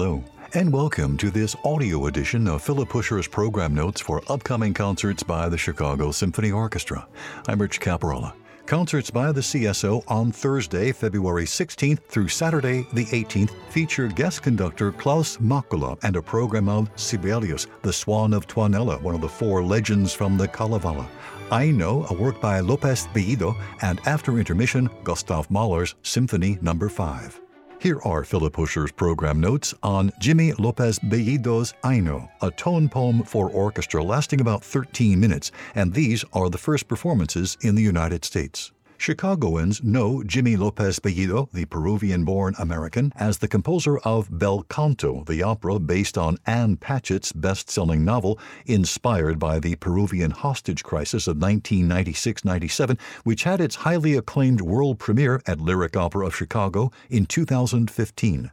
Hello, and welcome to this audio edition of Philip Huscher's program notes for upcoming concerts by the Chicago Symphony Orchestra. I'm Rich Caparella. Concerts by the CSO on Thursday, February 16th through Saturday, the 18th, feature guest conductor Klaus Mäkelä and a program of Sibelius, the Swan of Tuonela, one of the four legends from the Kalevala. Aino, a work by Lopez Bellido, and after intermission, Gustav Mahler's Symphony No. 5. Here are Philip Huscher's program notes on Jimmy Lopez Bellido's Aino, a tone poem for orchestra lasting about 13 minutes, and these are the first performances in the United States. Chicagoans know Jimmy Lopez Bellido, the Peruvian born American, as the composer of Bel Canto, the opera based on Ann Patchett's best selling novel, inspired by the Peruvian hostage crisis of 1996 97, which had its highly acclaimed world premiere at Lyric Opera of Chicago in 2015.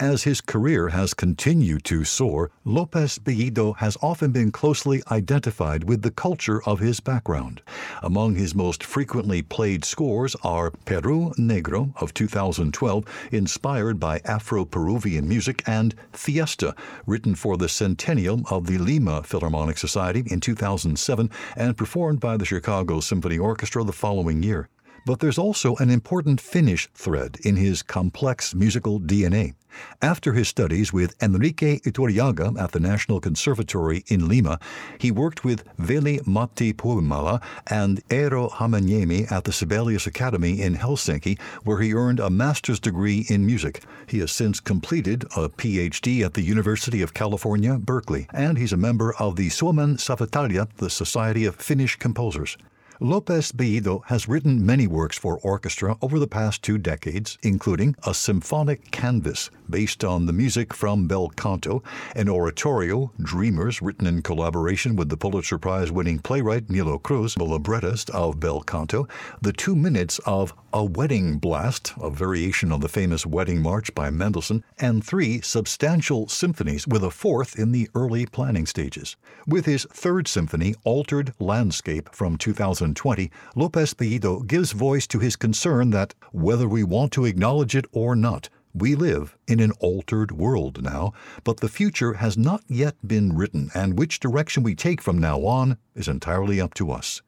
As his career has continued to soar, Lopez Bellido has often been closely identified with the culture of his background. Among his most frequently played scores are Peru Negro of 2012, inspired by Afro Peruvian music, and Fiesta, written for the centennial of the Lima Philharmonic Society in 2007 and performed by the Chicago Symphony Orchestra the following year. But there's also an important Finnish thread in his complex musical DNA. After his studies with Enrique Iturriaga at the National Conservatory in Lima, he worked with Veli-Matti Puumala and Eero Hämeenniemi at the Sibelius Academy in Helsinki, where he earned a master's degree in music. He has since completed a PhD at the University of California, Berkeley, and he's a member of the Suomen Säveltäjät, the Society of Finnish Composers. Lopez Bellido has written many works for orchestra over the past two decades, including a symphonic canvas based on the music from Bel Canto, an oratorio, Dreamers, written in collaboration with the Pulitzer Prize winning playwright Nilo Cruz, the librettist of Bel Canto, the two minutes of A Wedding Blast, a variation of the famous Wedding March by Mendelssohn, and three substantial symphonies, with a fourth in the early planning stages. With his third symphony, Altered Landscape, from 2020, Lopez Bellido gives voice to his concern that, whether we want to acknowledge it or not, we live in an altered world now, but the future has not yet been written, and which direction we take from now on is entirely up to us.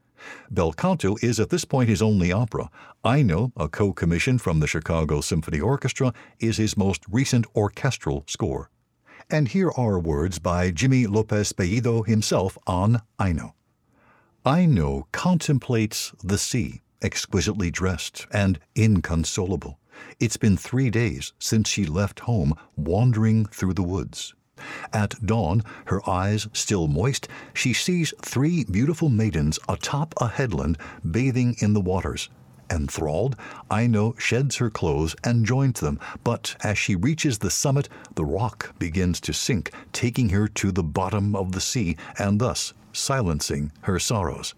Bel Canto is at this point his only opera. Aino, a co commission from the Chicago Symphony Orchestra, is his most recent orchestral score. And here are words by Jimmy Lopez Bellido himself on Aino. Aino contemplates the sea, exquisitely dressed and inconsolable. It's been three days since she left home, wandering through the woods. At dawn, her eyes still moist, she sees three beautiful maidens atop a headland bathing in the waters. Enthralled, Aino sheds her clothes and joins them, but as she reaches the summit, the rock begins to sink, taking her to the bottom of the sea and thus silencing her sorrows.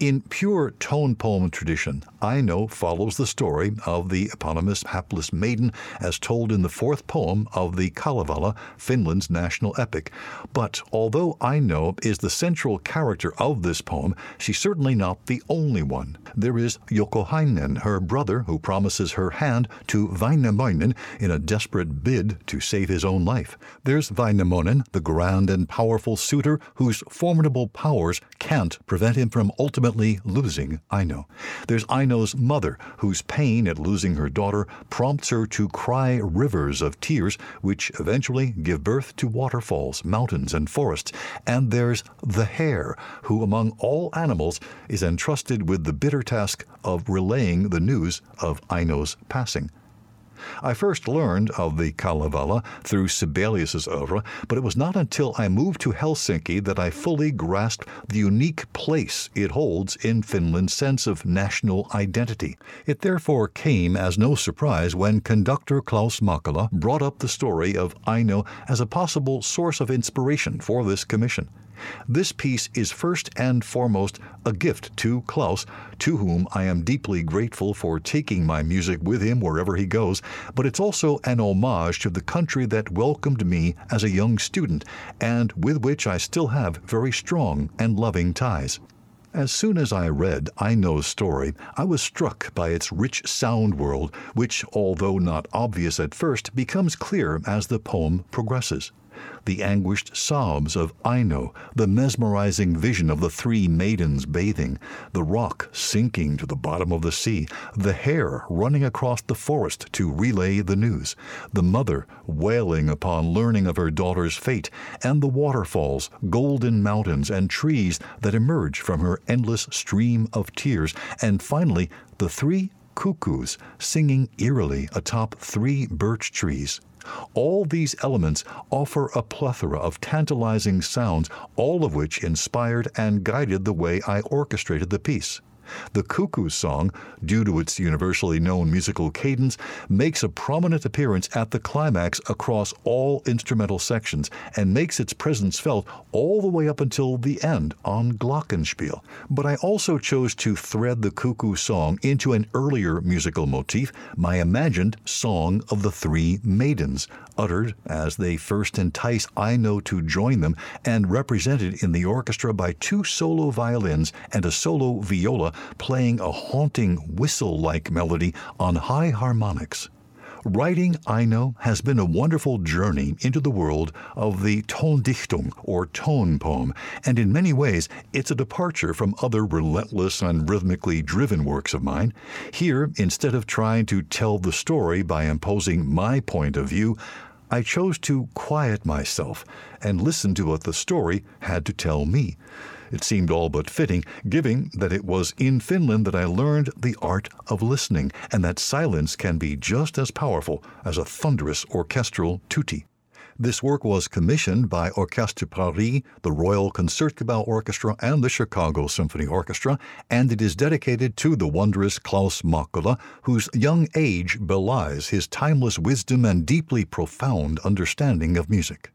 In pure tone poem tradition, Aino follows the story of the eponymous hapless maiden as told in the fourth poem of the Kalevala, Finland's national epic. But although Aino is the central character of this poem, she's certainly not the only one. There is Joukahainen, her brother, who promises her hand to Väinämöinen in a desperate bid to save his own life. There's Väinämöinen, the grand and powerful suitor whose formidable powers can't prevent him from ultimately losing Aino. There's Aino's mother, whose pain at losing her daughter prompts her to cry rivers of tears, which eventually give birth to waterfalls, mountains, and forests. And there's the hare, who, among all animals, is entrusted with the bitter task of relaying the news of Aino's passing. I first learned of the Kalevala through Sibelius's oeuvre, but it was not until I moved to Helsinki that I fully grasped the unique place it holds in Finland's sense of national identity. It therefore came as no surprise when conductor Klaus Mäkelä brought up the story of Aino as a possible source of inspiration for this commission. This piece is first and foremost a gift to Klaus, to whom I am deeply grateful for taking my music with him wherever he goes, but it's also an homage to the country that welcomed me as a young student and with which I still have very strong and loving ties. As soon as I read Aino's story, I was struck by its rich sound world, which, although not obvious at first, becomes clear as the poem progresses the anguished sobs of Aino, the mesmerizing vision of the three maidens bathing, the rock sinking to the bottom of the sea, the hare running across the forest to relay the news, the mother wailing upon learning of her daughter's fate, and the waterfalls, golden mountains, and trees that emerge from her endless stream of tears, and finally the three cuckoos singing eerily atop three birch trees. All these elements offer a plethora of tantalizing sounds, all of which inspired and guided the way I orchestrated the piece. The cuckoo song, due to its universally known musical cadence, makes a prominent appearance at the climax across all instrumental sections and makes its presence felt all the way up until the end on Glockenspiel. But I also chose to thread the cuckoo song into an earlier musical motif, my imagined Song of the Three Maidens, uttered as they first entice Aino to join them and represented in the orchestra by two solo violins and a solo viola playing a haunting whistle like melody on high harmonics. Writing Aino has been a wonderful journey into the world of the Tondichtung, or tone poem, and in many ways it's a departure from other relentless and rhythmically driven works of mine. Here, instead of trying to tell the story by imposing my point of view, I chose to quiet myself and listen to what the story had to tell me. It seemed all but fitting, given that it was in Finland that I learned the art of listening, and that silence can be just as powerful as a thunderous orchestral tutti. This work was commissioned by Orchestre Paris, the Royal Concertgebouw Orchestra, and the Chicago Symphony Orchestra, and it is dedicated to the wondrous Klaus Mäkelä, whose young age belies his timeless wisdom and deeply profound understanding of music.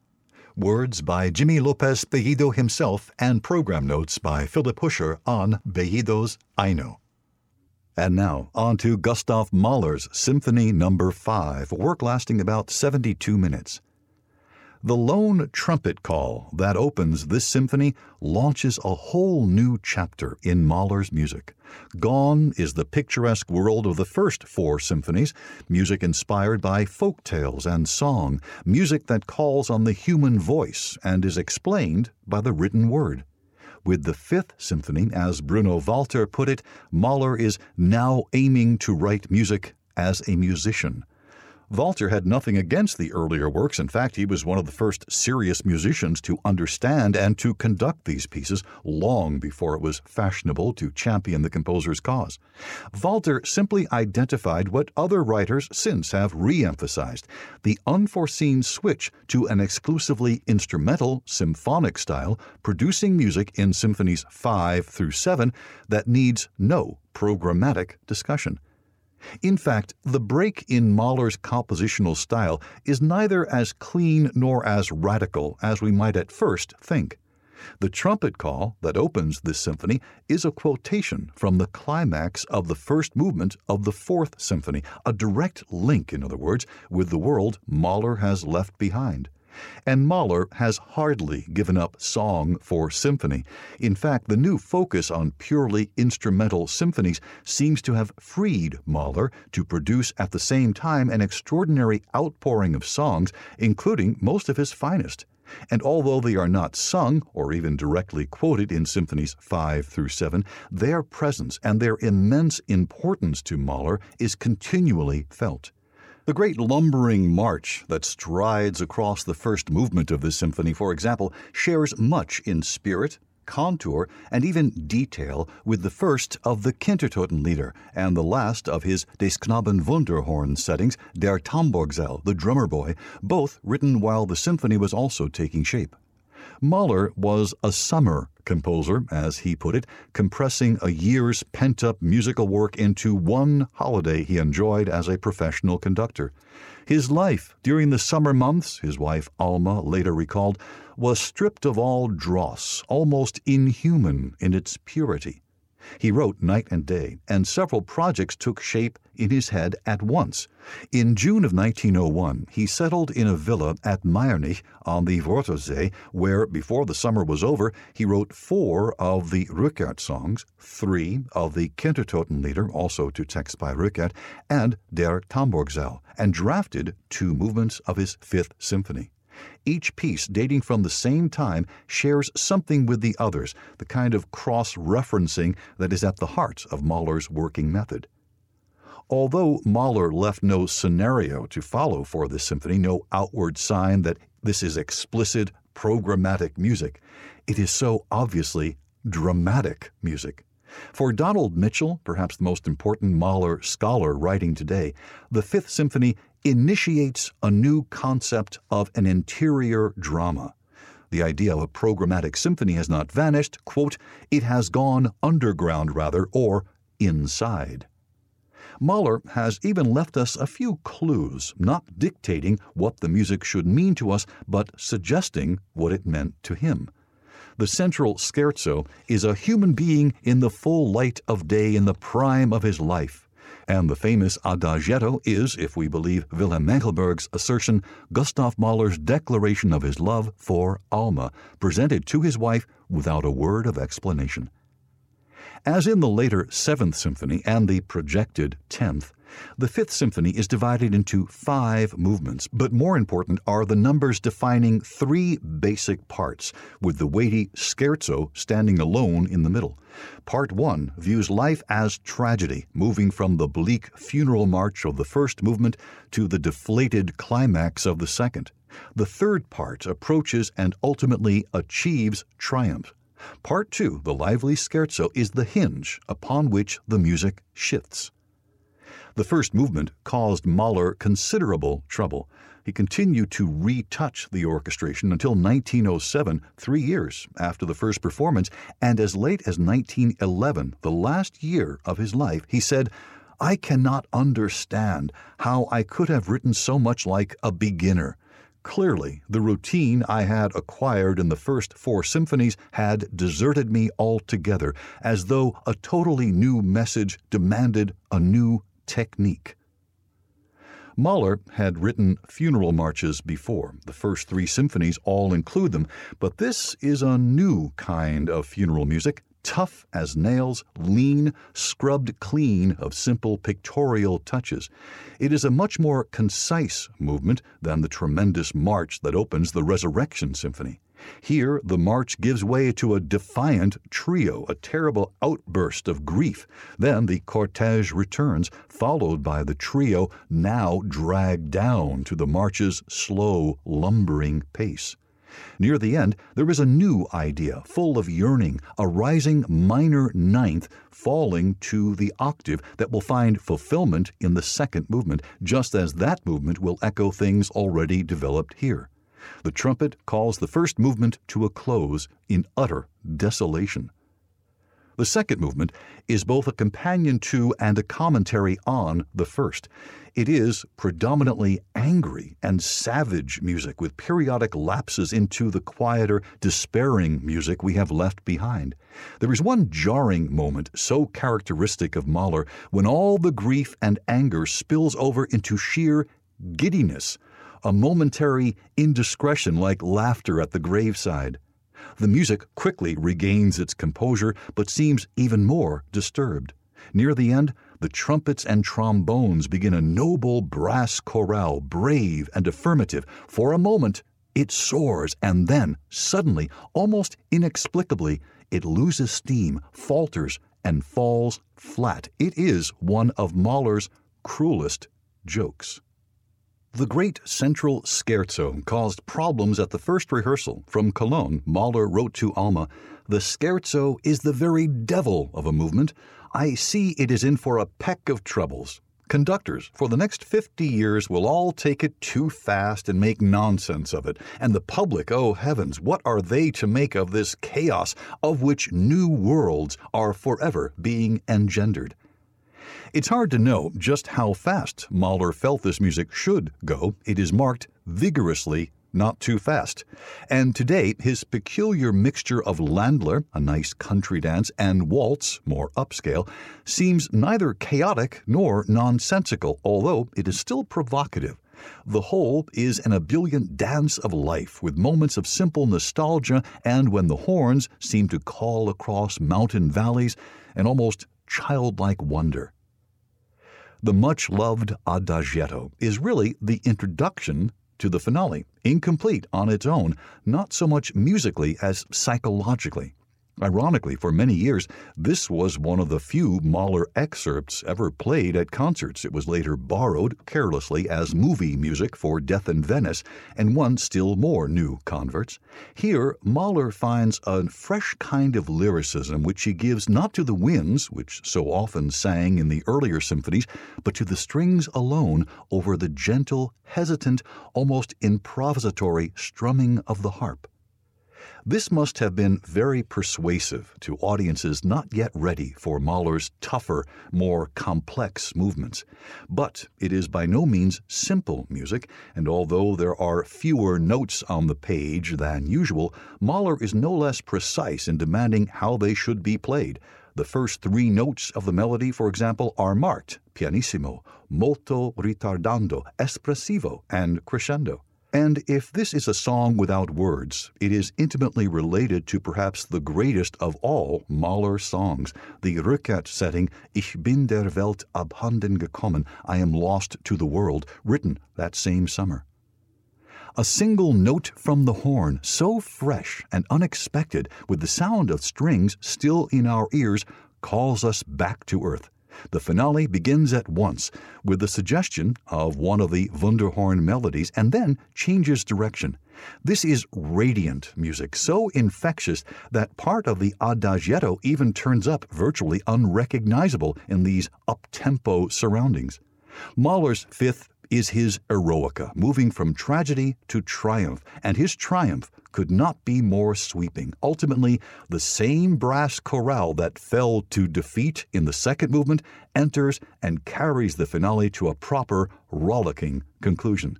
Words by Jimmy Lopez Bellido himself, and program notes by Philip Huscher on Bellido's Aino. And now, on to Gustav Mahler's Symphony no. 5, a work lasting about 72 minutes. The lone trumpet call that opens this symphony launches a whole new chapter in Mahler's music. Gone is the picturesque world of the first four symphonies, music inspired by folk tales and song, music that calls on the human voice and is explained by the written word. With the Fifth Symphony, as Bruno Walter put it, Mahler is now aiming to write music as a musician. Walter had nothing against the earlier works. In fact, he was one of the first serious musicians to understand and to conduct these pieces long before it was fashionable to champion the composer's cause. Walter simply identified what other writers since have re emphasized the unforeseen switch to an exclusively instrumental symphonic style, producing music in symphonies 5 through 7 that needs no programmatic discussion. In fact, the break in Mahler's compositional style is neither as clean nor as radical as we might at first think. The trumpet call that opens this symphony is a quotation from the climax of the first movement of the Fourth Symphony, a direct link, in other words, with the world Mahler has left behind. And Mahler has hardly given up song for symphony. In fact, the new focus on purely instrumental symphonies seems to have freed Mahler to produce at the same time an extraordinary outpouring of songs, including most of his finest. And although they are not sung or even directly quoted in symphonies 5 through 7, their presence and their immense importance to Mahler is continually felt. The great lumbering march that strides across the first movement of this symphony, for example, shares much in spirit, contour, and even detail with the first of the Kindertotenlieder and the last of his Des Knaben Wunderhorn settings, Der Tamboursg'sell, the drummer boy, both written while the symphony was also taking shape. Mahler was a summer composer, as he put it, compressing a year's pent up musical work into one holiday he enjoyed as a professional conductor. His life during the summer months, his wife Alma later recalled, was stripped of all dross, almost inhuman in its purity. He wrote night and day, and several projects took shape in his head at once. In June of 1901, he settled in a villa at Maiernigg on the Wörthersee, where, before the summer was over, he wrote four of the Rückert songs, three of the Kindertotenlieder, also to text by Rückert, and Der Tamboursg'sell, and drafted two movements of his Fifth Symphony. Each piece, dating from the same time, shares something with the others, the kind of cross referencing that is at the heart of Mahler's working method. Although Mahler left no scenario to follow for this symphony, no outward sign that this is explicit, programmatic music, it is so obviously dramatic music. For Donald Mitchell, perhaps the most important Mahler scholar writing today, the Fifth Symphony initiates a new concept of an interior drama. The idea of a programmatic symphony has not vanished, quote, it has gone underground rather, or inside. Mahler has even left us a few clues, not dictating what the music should mean to us, but suggesting what it meant to him. The central scherzo is a human being in the full light of day in the prime of his life. And the famous Adagietto is, if we believe Wilhelm Mengelberg's assertion, Gustav Mahler's declaration of his love for Alma, presented to his wife without a word of explanation. As in the later Seventh Symphony and the projected Tenth, the Fifth Symphony is divided into five movements, but more important are the numbers defining three basic parts, with the weighty scherzo standing alone in the middle. Part 1 views life as tragedy, moving from the bleak funeral march of the first movement to the deflated climax of the second. The third part approaches and ultimately achieves triumph. Part 2, the lively scherzo, is the hinge upon which the music shifts. The first movement caused Mahler considerable trouble. He continued to retouch the orchestration until 1907, three years after the first performance, and as late as 1911, the last year of his life, he said, I cannot understand how I could have written so much like a beginner. Clearly, the routine I had acquired in the first four symphonies had deserted me altogether, as though a totally new message demanded a new technique. Mahler had written funeral marches before. The first three symphonies all include them, but this is a new kind of funeral music, tough as nails, lean, scrubbed clean of simple pictorial touches. It is a much more concise movement than the tremendous march that opens the Resurrection Symphony. Here, the march gives way to a defiant trio, a terrible outburst of grief. Then the cortege returns, followed by the trio now dragged down to the march's slow, lumbering pace. Near the end, there is a new idea, full of yearning, a rising minor ninth falling to the octave that will find fulfillment in the second movement, just as that movement will echo things already developed here. The trumpet calls the first movement to a close in utter desolation. The second movement is both a companion to and a commentary on the first. It is predominantly angry and savage music with periodic lapses into the quieter, despairing music we have left behind. There is one jarring moment so characteristic of Mahler when all the grief and anger spills over into sheer giddiness a momentary indiscretion like laughter at the graveside. The music quickly regains its composure, but seems even more disturbed. Near the end, the trumpets and trombones begin a noble brass chorale, brave and affirmative. For a moment, it soars, and then, suddenly, almost inexplicably, it loses steam, falters, and falls flat. It is one of Mahler's cruelest jokes. The great central scherzo caused problems at the first rehearsal. From Cologne, Mahler wrote to Alma, The scherzo is the very devil of a movement. I see it is in for a peck of troubles. Conductors for the next 50 years will all take it too fast and make nonsense of it. And the public, oh heavens, what are they to make of this chaos of which new worlds are forever being engendered? It's hard to know just how fast Mahler felt this music should go. It is marked vigorously not too fast. And to date, his peculiar mixture of Landler, a nice country dance, and waltz, more upscale, seems neither chaotic nor nonsensical, although it is still provocative. The whole is an ebullient dance of life, with moments of simple nostalgia and when the horns seem to call across mountain valleys, an almost childlike wonder. The much loved Adagietto is really the introduction to the finale, incomplete on its own, not so much musically as psychologically. Ironically, for many years, this was one of the few Mahler excerpts ever played at concerts. It was later borrowed carelessly as movie music for Death in Venice and won still more new converts. Here, Mahler finds a fresh kind of lyricism which he gives not to the winds, which so often sang in the earlier symphonies, but to the strings alone over the gentle, hesitant, almost improvisatory strumming of the harp. This must have been very persuasive to audiences not yet ready for Mahler's tougher, more complex movements. But it is by no means simple music, and although there are fewer notes on the page than usual, Mahler is no less precise in demanding how they should be played. The first three notes of the melody, for example, are marked pianissimo, molto ritardando, espressivo, and crescendo. And if this is a song without words, it is intimately related to perhaps the greatest of all Mahler songs, the Rückert setting Ich bin der Welt abhanden gekommen, I am lost to the world, written that same summer. A single note from the horn, so fresh and unexpected, with the sound of strings still in our ears, calls us back to earth. The finale begins at once with the suggestion of one of the Wunderhorn melodies and then changes direction. This is radiant music, so infectious that part of the adagietto even turns up virtually unrecognizable in these up-tempo surroundings. Mahler's fifth is his Eroica, moving from tragedy to triumph, and his triumph could not be more sweeping. Ultimately, the same brass chorale that fell to defeat in the second movement enters and carries the finale to a proper, rollicking conclusion.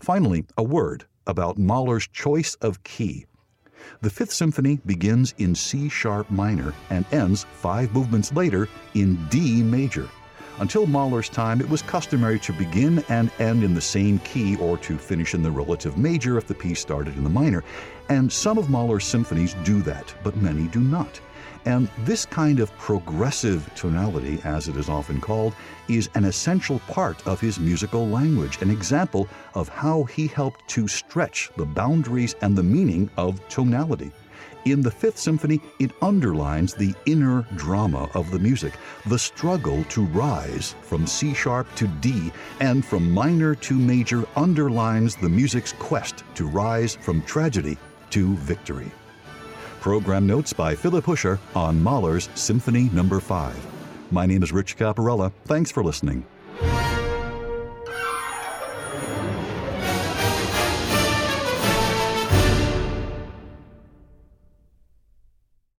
Finally, a word about Mahler's choice of key. The Fifth Symphony begins in C sharp minor and ends five movements later in D major. Until Mahler's time, it was customary to begin and end in the same key or to finish in the relative major if the piece started in the minor. And some of Mahler's symphonies do that, but many do not. And this kind of progressive tonality, as it is often called, is an essential part of his musical language, an example of how he helped to stretch the boundaries and the meaning of tonality. In the Fifth Symphony, it underlines the inner drama of the music, the struggle to rise from C sharp to D and from minor to major underlines the music's quest to rise from tragedy to victory. Program notes by Philip Huscher on Mahler's Symphony Number no. 5. My name is Rich Caparella. Thanks for listening.